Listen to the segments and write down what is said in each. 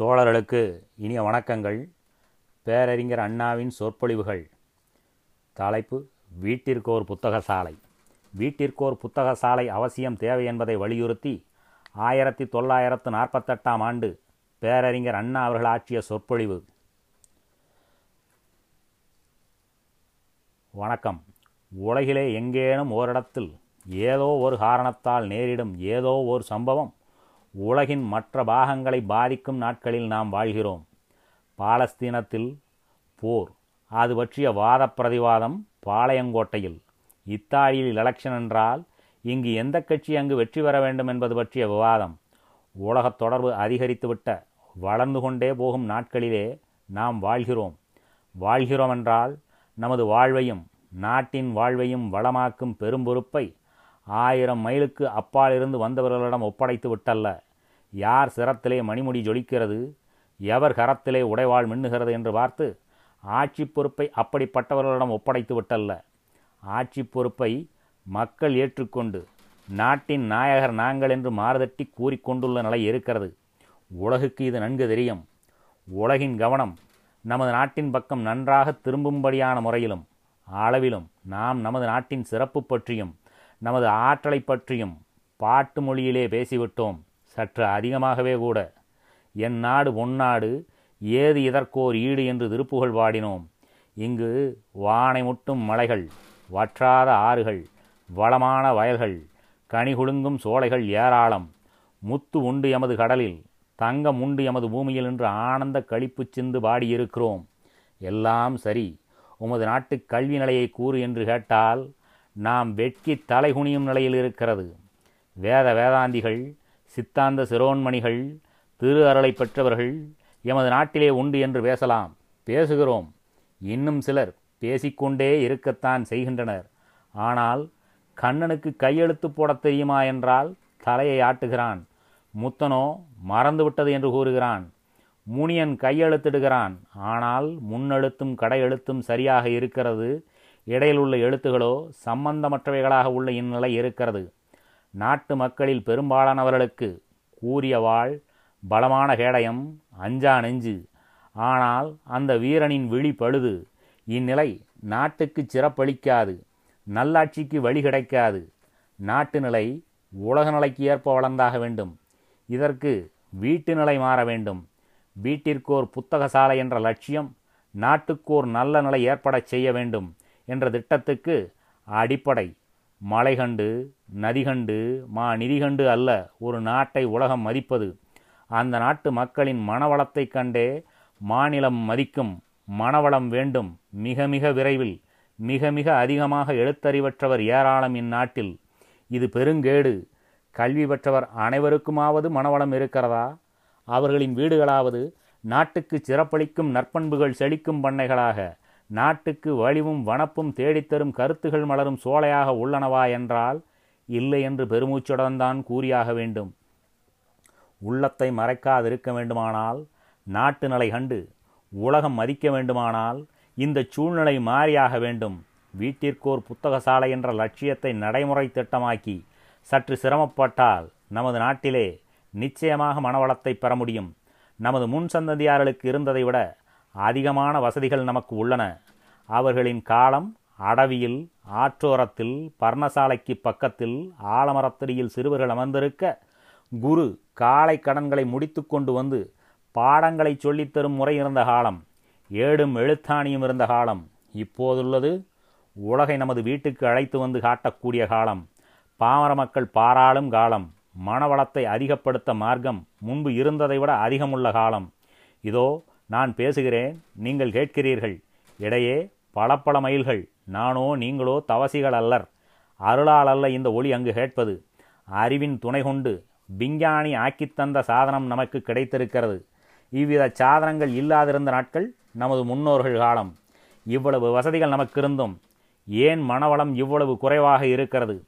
தோழர்களுக்கு இனிய வணக்கங்கள். பேரறிஞர் அண்ணாவின் சொற்பொழிவுகள். தலைப்பு வீட்டிற்கோர் புத்தக சாலை வீட்டிற்கோர் புத்தக சாலை அவசியம் தேவை என்பதை வலியுறுத்தி ஆயிரத்தி தொள்ளாயிரத்து நாற்பத்தெட்டாம் ஆண்டு பேரறிஞர் அண்ணா அவர்கள் ஆற்றிய சொற்பொழிவு. வணக்கம். உலகிலே எங்கேனும் ஓரிடத்தில் ஏதோ ஒரு காரணத்தால் நேரிடும் ஏதோ ஒரு சம்பவம் உலகின் மற்ற பாகங்களை பாதிக்கும் நாட்களில் நாம் வாழ்கிறோம். பாலஸ்தீனத்தில் போர் அது பற்றிய வாத பிரதிவாதம் பாளையங்கோட்டையில். இத்தாலியில் எலெக்ஷன் என்றால் இங்கு எந்த கட்சி அங்கு வெற்றி பெற வேண்டும் என்பது பற்றிய விவாதம். உலகத் தொடர்பு அதிகரித்துவிட்ட வளர்ந்து கொண்டே போகும் நாட்களிலே நாம் வாழ்கிறோம். வாழ்கிறோம் என்றால் நமது வாழ்வையும் நாட்டின் வாழ்வையும் வளமாக்கும் பெரும்பொறுப்பை ஆயிரம் மைலுக்கு அப்பால் இருந்து வந்தவர்களிடம் ஒப்படைத்து விட்டல்ல. யார் சிரத்திலே மணிமுடி ஜொலிக்கிறது? எவர் கரத்திலே உடைவாள் மின்னுகிறது என்று பார்த்து ஆட்சி பொறுப்பை அப்படிப்பட்டவர்களிடம் ஒப்படைத்து விட்டல்ல. ஆட்சி பொறுப்பை மக்கள் ஏற்றுக்கொண்டு நாட்டின் நாயகர் நாங்கள் என்று மாறுதட்டி கூறிக்கொண்டுள்ள நிலை இருக்கிறது. உலகுக்கு இது நன்கு தெரியும். உலகின் கவனம் நமது நாட்டின் பக்கம் நன்றாக திரும்பும்படியான முறையிலும் அளவிலும் நாம் நமது நாட்டின் சிறப்பு பற்றியும் நமது ஆற்றலை பற்றியும் பாட்டு மொழியிலே பேசிவிட்டோம். சற்று அதிகமாகவே கூட. என் நாடு பொன்னாடு ஏது இதற்கோர் ஈடு என்று திருப்புகழ் பாடினோம். இங்கு வானை முட்டும் மலைகள் வற்றாத ஆறுகள் வளமான வயல்கள் கனிகுலுங்கும் சோலைகள் ஏராளம். முத்து உண்டு எமது கடலில் தங்கம் உண்டு எமது பூமியில் என்று ஆனந்த களிப்பு சிந்து பாடியிருக்கிறோம். எல்லாம் சரி. உமது நாட்டு கல்வி நிலையை கூறு என்று கேட்டால் நாம் வெட்கி தலைகுனியும் நிலையில் இருக்கிறது. வேத வேதாந்திகள் சித்தாந்த சிரோன்மணிகள் திரு அருளை பெற்றவர்கள் எமது நாட்டிலே உண்டு என்று பேசலாம். பேசுகிறோம். இன்னும் சிலர் பேசிக்கொண்டே இருக்கத்தான் செய்கின்றனர். ஆனால் கண்ணனுக்கு கையெழுத்து போடத் தெரியுமா என்றால் தலையை ஆட்டுகிறான். முத்தனோ மறந்துவிட்டது என்று கூறுகிறான். முனியன் கையெழுத்திடுகிறான். ஆனால் முன்னெழுத்தும் கடையெழுத்தும் சரியாக இருக்கிறது. இடையில் உள்ள எழுத்துகளோ சம்பந்தமற்றவைகளாக உள்ள இந்நிலை இருக்கிறது. நாட்டு மக்களில் பெரும்பாலானவர்களுக்கு கூறிய வாழ் பலமான கேடயம் அஞ்சா நெஞ்சு. ஆனால் அந்த வீரனின் விழி பழுது. இந்நிலை நாட்டுக்கு சிறப்பளிக்காது. நல்லாட்சிக்கு வழி கிடைக்காது. நாட்டு நிலை உலக நிலைக்கு ஏற்ப வளர்ந்தாக வேண்டும். இதற்கு வீட்டு நிலை மாற வேண்டும். வீட்டிற்கோர் புத்தக சாலை என்ற லட்சியம் நாட்டுக்கோர் நல்ல நிலை ஏற்படச் செய்ய வேண்டும். என்ற திட்டத்துக்கு அடிப்படை. மலை கண்டு நதி கண்டு மா நிதி கண்டு அல்ல ஒரு நாட்டை உலகம் மதிப்பது. அந்த நாட்டு மக்களின் மனவளத்தை கண்டே மாநிலம் மதிக்கும் மனவளம் வேண்டும் மிக மிக விரைவில் மிக மிக அதிகமாக எழுத்தறிவற்றவர் ஏராளம் இந்நாட்டில். இது பெருங்கேடு. கல்வி பெற்றவர் அனைவருக்குமாவது மனவளம் இருக்கிறதா? அவர்களின் வீடுகளாவது நாட்டுக்கு சிறப்பளிக்கும் நற்பண்புகள் செழிக்கும் பண்ணைகளாக நாட்டுக்கு வலிவும் வனப்பும் தேடித்தரும் கருத்துகள் மலரும் சோலையாக உள்ளனவா என்றால் இல்லை என்று பெருமூச்சுடன் தான் கூறியாக வேண்டும். உள்ளத்தை மறைக்காதிருக்க வேண்டுமானால் நாட்டு நிலை கண்டு உலகம் மதிக்க வேண்டுமானால் இந்த சூழ்நிலை மாறியாக வேண்டும். வீட்டிற்கோர் புத்தக சாலை என்ற லட்சியத்தை நடைமுறை திட்டமாக்கி சற்று சிரமப்பட்டால் நமது நாட்டிலே நிச்சயமாக மனவளத்தை பெற முடியும். நமது முன் சந்ததியார்களுக்கு இருந்ததை விட அதிகமான வசதிகள் நமக்கு உள்ளன. அவர்களின் காலம் அடவியில் ஆற்றோரத்தில் பர்ணசாலைக்கு பக்கத்தில் ஆலமரத்தடியில் சிறுவர்கள் அமர்ந்திருக்க குரு காலை கடன்களை முடித்து கொண்டு வந்து பாடங்களை சொல்லித்தரும் முறை இருந்த காலம் ஏடும் எழுத்தாணியும் இருந்த காலம் இப்போதுள்ளது உலகை நமது வீட்டுக்கு அழைத்து வந்து காட்டக்கூடிய காலம் பாமர மக்கள் பாராளும் காலம் மனவளத்தை அதிகப்படுத்த மார்க்கம் முன்பு இருந்ததை விட அதிகமுள்ள காலம். இதோ நான் பேசுகிறேன் நீங்கள் கேட்கிறீர்கள். இடையே பல பல மைல்கள் நானோ நீங்களோ தவசிகள் அல்லர். அருளால் அல்ல இந்த ஒளி அங்கு கேட்பது. அறிவின் துணை கொண்டு விஞ்ஞானி ஆக்கித் தந்த சாதனம் நமக்கு கிடைத்திருக்கிறது. இவ்வித சாதனங்கள் இல்லாதிருந்த நாட்கள் நமது முன்னோர்கள் காலம். இவ்வளவு வசதிகள் நமக்கு இருந்தும் ஏன் மனவளம் இவ்வளவு குறைவாக இருக்கிறது?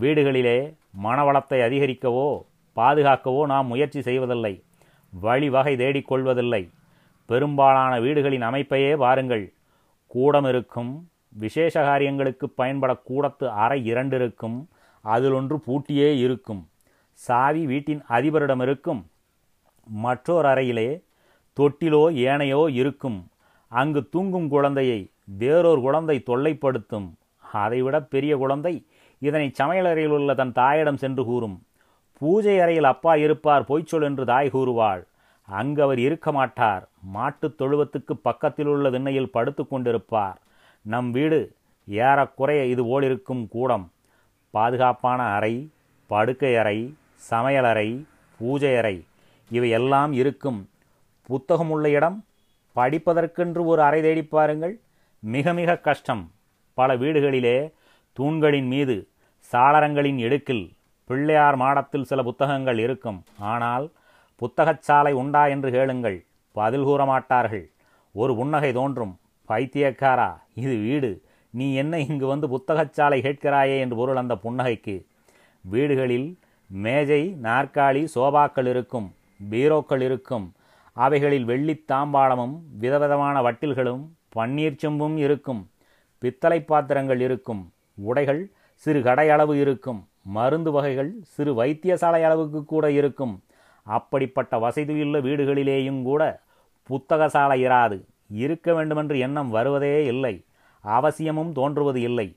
வீடுகளிலே மனவளத்தை அதிகரிக்கவோ பாதுகாக்கவோ நாம் முயற்சி செய்வதில்லை. வழிவகை தேடிக்கொள்வதில்லை. பெரும்பாலான வீடுகளின் அமைப்பையே பாருங்கள் கூடம் இருக்கும் விசேஷ காரியங்களுக்கு பயன்பட கூடத்து அறை இரண்டு இருக்கும் அதில் ஒன்று பூட்டியே இருக்கும். சாவி வீட்டின் அதிபரிடம் இருக்கும் மற்றொரு அறையிலே தொட்டிலோ ஏனையோ இருக்கும். அங்கு தூங்கும் குழந்தையை வேறொரு குழந்தை தொல்லைப்படுத்தும். அதைவிட பெரிய குழந்தை இதனை சமையலறையில் உள்ள தன் தாயிடம் சென்று கூறும். பூஜை அறையில் அப்பா இருப்பார் பொய்ச்சொல் என்று தாய் கூறுவாள். அங்கு அவர் இருக்க மாட்டார். மாட்டுத் தொழுவத்துக்கு பக்கத்தில் உள்ள திண்ணையில் படுத்து கொண்டிருப்பார். நம் வீடு ஏறக்குறைய இது போலிருக்கும் கூடம். பாதுகாப்பான அறை படுக்கை அறை சமையலறை பூஜை அறை இவை எல்லாம் இருக்கும். புத்தகம் உள்ள இடம் படிப்பதற்கென்று ஒரு அறை தேடி பாருங்கள். மிக மிக கஷ்டம். பல வீடுகளிலே தூண்களின் மீது சாளரங்களின் இடுக்கில் பிள்ளையார் மாடத்தில் சில புத்தகங்கள் இருக்கும். ஆனால் புத்தகச்சாலை உண்டா என்று கேளுங்கள். பதில் கூற மாட்டார்கள் ஒரு புன்னகை தோன்றும். பைத்தியக்காரா இது வீடு. நீ என்ன இங்கு வந்து புத்தகச்சாலை கேட்கிறாயே என்று பொருள் அந்த புன்னகைக்கு. வீடுகளில் மேஜை நாற்காலி சோபாக்கள் இருக்கும். பீரோக்கள் இருக்கும். அவைகளில் வெள்ளித் தாம்பாளமும் விதவிதமான வட்டில்களும் பன்னீர் செம்பும் இருக்கும். பித்தளை பாத்திரங்கள் இருக்கும். உடைகள் சிறு கடை அளவு இருக்கும். மருந்து வகைகள் சிறு வைத்தியசாலை அளவுக்கு கூட இருக்கும். அப்படிப்பட்ட வசதியுள்ள வீடுகளிலேயும் கூட புத்தகசாலை இராது. இருக்க வேண்டுமென்று எண்ணம் வருவதே இல்லை. அவசியமும் தோன்றுவது இல்லை.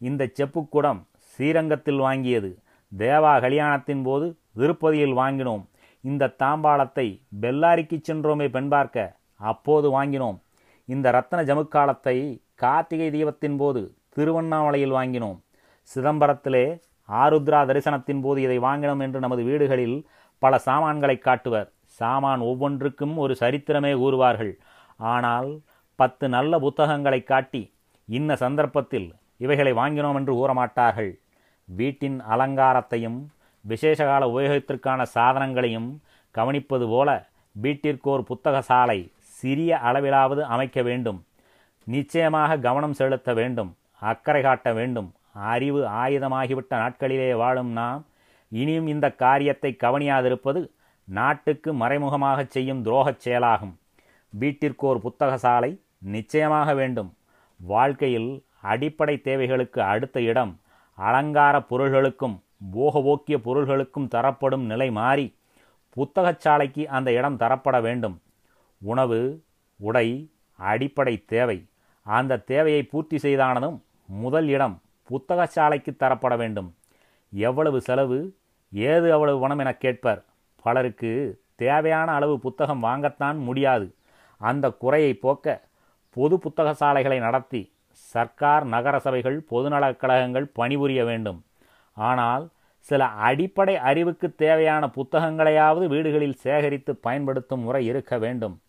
இந்த செப்புக்குடம் ஸ்ரீரங்கத்தில் வாங்கியது. தேவா கல்யாணத்தின் போது திருப்பதியில் வாங்கினோம். இந்த தாம்பாளத்தை பெல்லாரிக்கு சென்றோமே பெண் பார்க்க அப்போது வாங்கினோம். இந்த ரத்தன ஜமுக்காலத்தை கார்த்திகை தீபத்தின் போது திருவண்ணாமலையில் வாங்கினோம். சிதம்பரத்திலே ஆருத்ரா தரிசனத்தின் போது இதை வாங்கினோம் என்று நமது வீடுகளில் பல சாமான்களை காட்டுவர். சாமான் ஒவ்வொன்றுக்கும் ஒரு சரித்திரமே கூறுவார்கள். ஆனால் பத்து நல்ல புத்தகங்களை காட்டி இன்ன சந்தர்ப்பத்தில் இவைகளை வாங்கினோம் என்று கூறமாட்டார்கள். வீட்டின் அலங்காரத்தையும் விசேஷகால உபயோகத்திற்கான சாதனங்களையும் கவனிப்பது போல வீட்டிற்கோர் புத்தக சாலை சிறிய அளவிலாவது அமைக்க வேண்டும். நிச்சயமாக கவனம் செலுத்த வேண்டும். அக்கறை காட்ட வேண்டும். அறிவு ஆயுதமாகிவிட்ட நாட்களிலே வாழும் நாம் இனியும் இந்த காரியத்தை கவனியாதிருப்பது நாட்டுக்கு மறைமுகமாக செய்யும் துரோகச் செயலாகும். வீட்டிற்கோர் புத்தக சாலை நிச்சயமாக வேண்டும். வாழ்க்கையில் அடிப்படை தேவைகளுக்கு அடுத்த இடம் அலங்கார பொருள்களுக்கும் போகபோக்கிய பொருள்களுக்கும் தரப்படும் நிலை மாறி புத்தகச்சாலைக்கு அந்த இடம் தரப்பட வேண்டும். உணவு உடை அடிப்படை தேவை. அந்த தேவையை பூர்த்தி செய்தானதும் முதல் இடம் புத்தகச்சாலைக்கு தரப்பட வேண்டும். எவ்வளவு செலவு ஏது அவ்வளவு பணம் என கேட்பர். பலருக்கு தேவையான அளவு புத்தகம் வாங்கத்தான் முடியாது. அந்த குறையை போக்க பொது புத்தக சாலைகளை நடத்தி சர்க்கார் நகர சபைகள் பொதுநலக் கழகங்கள் பணிபுரிய வேண்டும். ஆனால் சில அடிப்படை அறிவுக்கு தேவையான புத்தகங்களையாவது வீடுகளில் சேகரித்து பயன்படுத்தும் முறை இருக்க வேண்டும்.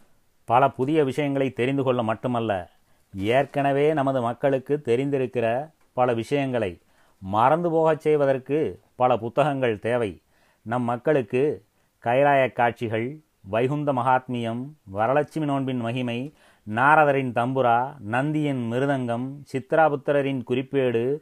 பல புதிய விஷயங்களை தெரிந்து கொள்ள மட்டுமல்ல ஏற்கனவே நமது மக்களுக்கு தெரிந்திருக்கிற பல விஷயங்களை மறந்து போகச் செய்வதற்கு பல புத்தகங்கள் தேவை. நம் மக்களுக்கு கைலாய காட்சிகள் வைகுந்த மகாத்மியம் வரலட்சுமி நோன்பின் மகிமை நாரதரின் தம்புரா நந்தியின் மிருதங்கம் சித்ராபுத்திரரின் குறிப்பேடு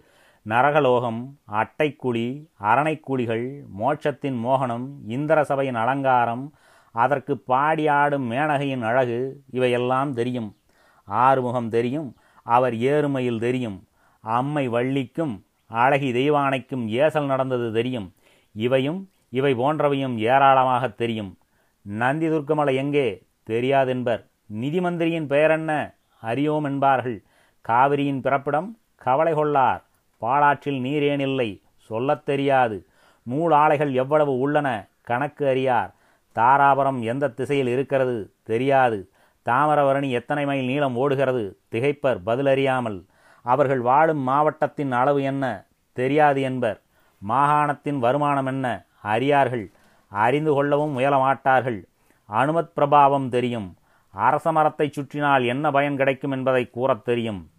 நரகலோகம் அட்டைக்குழி அரணைக்குழிகள் மோட்சத்தின் மோகனம் இந்திர சபையின் அலங்காரம் அதற்கு பாடி ஆடும் மேனகையின் அழகு இவையெல்லாம் தெரியும். ஆறுமுகம் தெரியும் அவர் ஏறுமையில் தெரியும். அம்மை வள்ளிக்கும் அழகி தெய்வானைக்கும் ஏசல் நடந்தது தெரியும். இவையும் இவை போன்றவையும் ஏராளமாக தெரியும். நந்தி துர்க்கமலை எங்கே? தெரியாதென்பர். நிதிமந்திரியின் மந்திரியின் பெயரென்ன? அறியோம் என்பார்கள். காவிரியின் பிறப்பிடம் கவலை கொள்ளார். பாலாற்றில் நீரேனில்லை சொல்லத் தெரியாது. நூல் ஆலைகள் எவ்வளவு உள்ளன? கணக்கு அறியார். தாராபுரம் எந்த திசையில் இருக்கிறது? தெரியாது. தாமரவரணி எத்தனை மைல் நீளம் ஓடுகிறது? திகைப்பர் பதிலறியாமல். அவர்கள் வாழும் மாவட்டத்தின் அளவு என்ன? தெரியாது என்பர். மாகாணத்தின் வருமானம் என்ன? அறியார்கள். அறிந்து கொள்ளவும் முயலமாட்டார்கள். அனுமத் பிரபாவம் தெரியும். அரச மரத்தை சுற்றினால் என்ன பயன் கிடைக்கும் என்பதை கூறத் தெரியும்.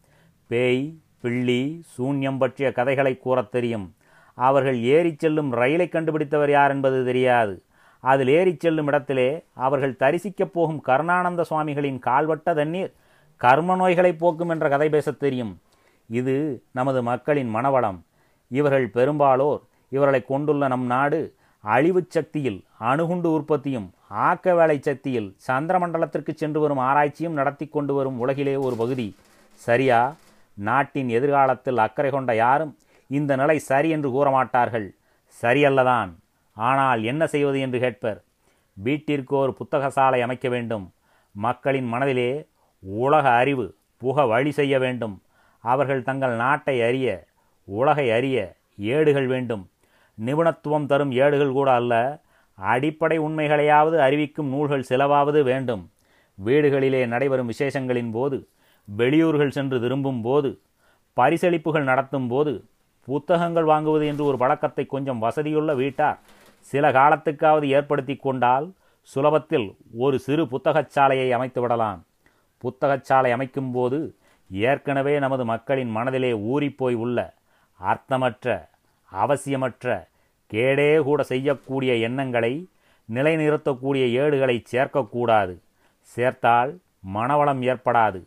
பேய் பிள்ளி சூன்யம் பற்றிய கதைகளை கூறத் தெரியும். அவர்கள் ஏறிச் செல்லும் ரயிலை கண்டுபிடித்தவர் யார் என்பது தெரியாது. அதில் ஏறிச் செல்லும் இடத்திலே அவர்கள் தரிசிக்கப் போகும் கருணானந்த சுவாமிகளின் கால்வட்ட தண்ணீர் கர்ம நோய்களை போக்கும் என்ற கதை பேசத் தெரியும். இது நமது மக்களின் மனவளம். இவர்கள் பெரும்பாலோர் இவர்களை கொண்டுள்ள நம் நாடு அழிவுச் சக்தியில் அணுகுண்டு உற்பத்தியும் ஆக்க வேலை சக்தியில் சந்திரமண்டலத்திற்கு சென்று வரும் ஆராய்ச்சியும் நடத்தி கொண்டு வரும் உலகிலே ஒரு பகுதி. சரியா? நாட்டின் எதிர்காலத்தில் அக்கறை கொண்ட யாரும் இந்த நிலை சரி என்று கூறமாட்டார்கள் சரியல்லதான். ஆனால் என்ன செய்வது என்று கேட்பர். வீட்டிற்கு ஒரு புத்தக சாலை அமைக்க வேண்டும். மக்களின் மனதிலே உலக அறிவு புக வழி செய்ய வேண்டும். அவர்கள் தங்கள் நாட்டை அறிய உலகை அறிய ஏடுகள் வேண்டும். நிபுணத்துவம் தரும் ஏடுகள் கூட அல்ல அடிப்படை உண்மைகளையாவது அறிவிக்கும் நூல்கள் சிலவாவது வேண்டும். வீடுகளிலே நடைபெறும் விசேஷங்களின் போது வெளியூர்கள் சென்று திரும்பும் போது பரிசளிப்புகள் நடத்தும் போது புத்தகங்கள் வாங்குவது என்று ஒரு பழக்கத்தை கொஞ்சம் வசதியுள்ள வீட்டார் சில காலத்துக்காவது ஏற்படுத்தி கொண்டால் சுலபத்தில் ஒரு சிறு புத்தகச்சாலையை அமைத்து விடலாம் புத்தகச்சாலை அமைக்கும்போது ஏற்கனவே நமது மக்களின் மனதிலே ஊறிப்போய் உள்ள அர்த்தமற்ற அவசியமற்ற கேடே கூட செய்யக்கூடிய எண்ணங்களை நிலைநிறுத்தக்கூடிய ஏடுகளை சேர்க்கக்கூடாது. சேர்த்தால் மனவளம் ஏற்படாது.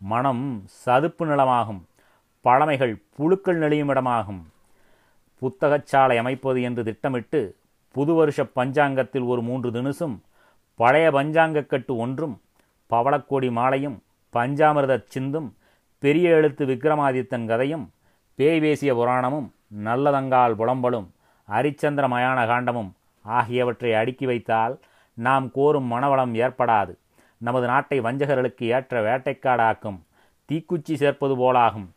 மனம் சதுப்பு நிலமாகும். பழமைகள் புழுக்கள் நெளியும் இடமாகும் புத்தகச்சாலை அமைப்பது என்று திட்டமிட்டு புது வருஷ பஞ்சாங்கத்தில் ஒரு மூன்று தினுசும் பழைய பஞ்சாங்கக்கட்டு ஒன்றும் பவளக்கொடி மாலையும் பஞ்சாமிரத சிந்தும் பெரிய எழுத்து விக்ரமாதித்தன் கதையும் பேய் பேசிய புராணமும் நல்லதங்கால் புலம்பலும் அரிச்சந்திர மயான காண்டமும் ஆகியவற்றை அடுக்கி வைத்தால் நாம் கோரும் மனவளம் ஏற்படாது. நமது நாட்டை வஞ்சகர்களுக்கு ஏற்ற வேட்டைக்காடாக்கும் தீக்குச்சி சேர்ப்பது போலாகும்.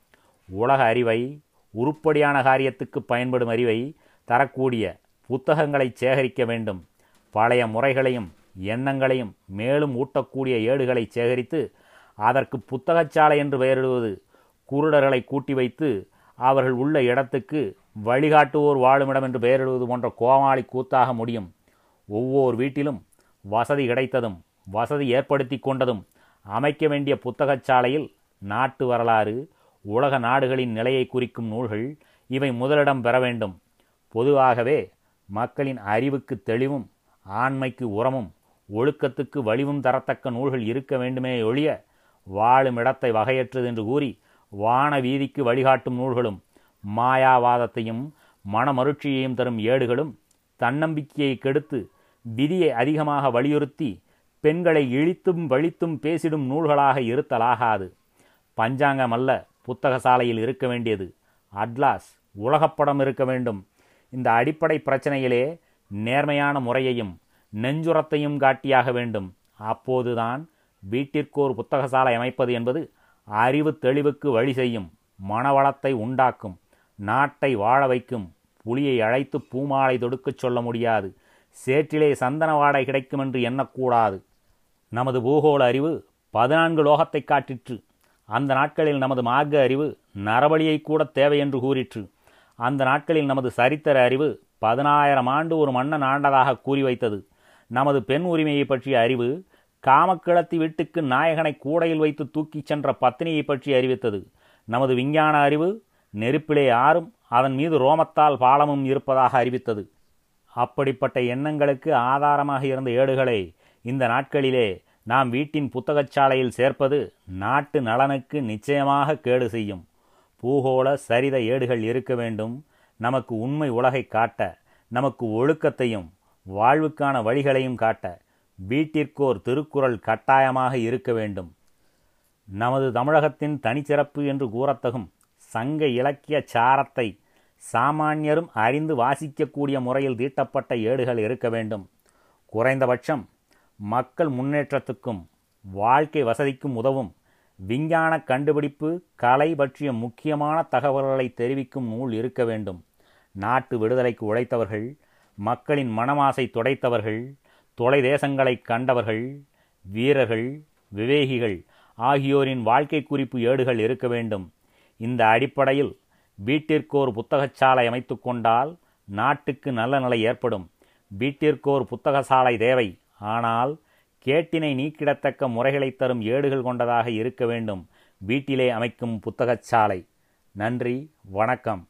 உலக அறிவை உருப்படியான காரியத்துக்கு பயன்படும் அறிவை தரக்கூடிய புத்தகங்களை சேகரிக்க வேண்டும். பழைய முறைகளையும் எண்ணங்களையும் மேலும் ஊட்டக்கூடிய ஏடுகளை சேகரித்து அதற்கு புத்தகச்சாலை என்று பெயரிடுவது. குருடர்களை கூட்டி வைத்து அவர்கள் உள்ள இடத்துக்கு வழிகாட்டுவோர் வாழுமிடம் என்று பெயரிடுவது போன்ற கோமாளி கூத்தாக முடியும். ஒவ்வொரு வீட்டிலும் வசதி கிடைத்ததும் வசதி ஏற்படுத்தி கொண்டதும் அமைக்க வேண்டிய புத்தகச்சாலையில் நாட்டு வரலாறு உலக நாடுகளின் நிலையை குறிக்கும் நூல்கள் இவை முதலிடம் பெற வேண்டும். பொதுவாகவே மக்களின் அறிவுக்கு தெளிவும் ஆண்மைக்கு உரமும் ஒழுக்கத்துக்கு வலிவும் தரத்தக்க நூல்கள் இருக்க வேண்டுமே ஒழிய வாழும் இடத்தை வகையற்றது என்று கூறி வான வீதிக்கு வழிகாட்டும் நூல்களும் மாயாவாதத்தையும் மனமருட்சியையும் தரும் ஏடுகளும் தன்னம்பிக்கையை கெடுத்து விதியை அதிகமாக வலியுறுத்தி பெண்களை இழித்தும் வழித்தும் பேசிடும் நூல்களாக இருத்தலாகாது. பஞ்சாங்கம் அல்ல புத்தக சாலையில் இருக்க வேண்டியது. அட்லாஸ் உலகப்படம் இருக்க வேண்டும். இந்த அடிப்படை பிரச்சனையிலே நேர்மையான முறையையும் நெஞ்சுரத்தையும் காட்டியாக வேண்டும். அப்போதுதான் வீட்டிற்கோர் புத்தகசாலை அமைப்பது என்பது அறிவு தெளிவுக்கு வழி செய்யும் மனவளத்தை உண்டாக்கும் நாட்டை வாழ வைக்கும் புலியை அழைத்து பூமாலை தொடுக்கச் சொல்ல முடியாது சேற்றிலே சந்தன வாடை கிடைக்கும் என்று எண்ணக்கூடாது. நமது பூகோள அறிவு பதினான்கு லோகத்தை காட்டிற்று. அந்த நாட்களில் நமது மார்க்க அறிவு நரபலியை கூட தேவை என்று கூறிற்று. அந்த நாட்களில் நமது சரித்திர அறிவு பதினாயிரம் ஆண்டு ஒரு மன்னன் ஆண்டதாக கூறி வைத்தது. நமது பெண் உரிமையை பற்றிய அறிவு காமக்கிழத்தி வீட்டுக்கு நாயகனை கூடையில் வைத்து தூக்கிச் சென்ற பத்தினியை பற்றி அறிவித்தது. நமது விஞ்ஞான அறிவு நெருப்பிலே ஆறும் அதன் மீது ரோமத்தால் பாலமும் இருப்பதாக அறிவித்தது. அப்படிப்பட்ட எண்ணங்களுக்கு ஆதாரமாக இருந்த ஏடுகளை இந்த நாட்களிலே நாம் வீட்டின் புத்தகச்சாலையில் சேர்ப்பது நாட்டு நலனுக்கு நிச்சயமாக கேடு செய்யும். பூகோள சரித ஏடுகள் இருக்க வேண்டும். நமக்கு உண்மை உலகை காட்ட நமக்கு ஒழுக்கத்தையும் வாழ்வுக்கான வழிகளையும் காட்ட வீட்டிற்கோர் திருக்குறள் கட்டாயமாக இருக்க வேண்டும். நமது தமிழகத்தின் தனிச்சிறப்பு என்று கூறத்தகும் சங்க இலக்கிய சாரத்தை சாமானியரும் அறிந்து வாசிக்கக்கூடிய முறையில் தீட்டப்பட்ட ஏடுகள் இருக்க வேண்டும். குறைந்தபட்சம் மக்கள் முன்னேற்றத்துக்கும் வாழ்க்கை வசதிக்கும் உதவும் விஞ்ஞான கண்டுபிடிப்பு கலை பற்றிய முக்கியமான தகவல்களை தெரிவிக்கும் நூல் இருக்க வேண்டும். நாட்டு விடுதலைக்கு உழைத்தவர்கள் மக்களின் மனமாசை துடைத்தவர்கள் தொலை தேசங்களை கண்டவர்கள் வீரர்கள் விவேகிகள் ஆகியோரின் வாழ்க்கை குறிப்பு ஏடுகள் இருக்க வேண்டும். இந்த அடிப்படையில் வீட்டிற்கோர் புத்தகச்சாலை அமைத்து கொண்டால் நாட்டுக்கு நல்ல நிலை ஏற்படும். வீட்டிற்கோர் புத்தகசாலை தேவை. ஆனால் கேட்டினை நீக்கிடத்தக்க முறைகளை தரும் ஏடுகள் கொண்டதாக இருக்க வேண்டும். வீட்டிலே அமைக்கும் புத்தகச்சாலை. நன்றி வணக்கம்.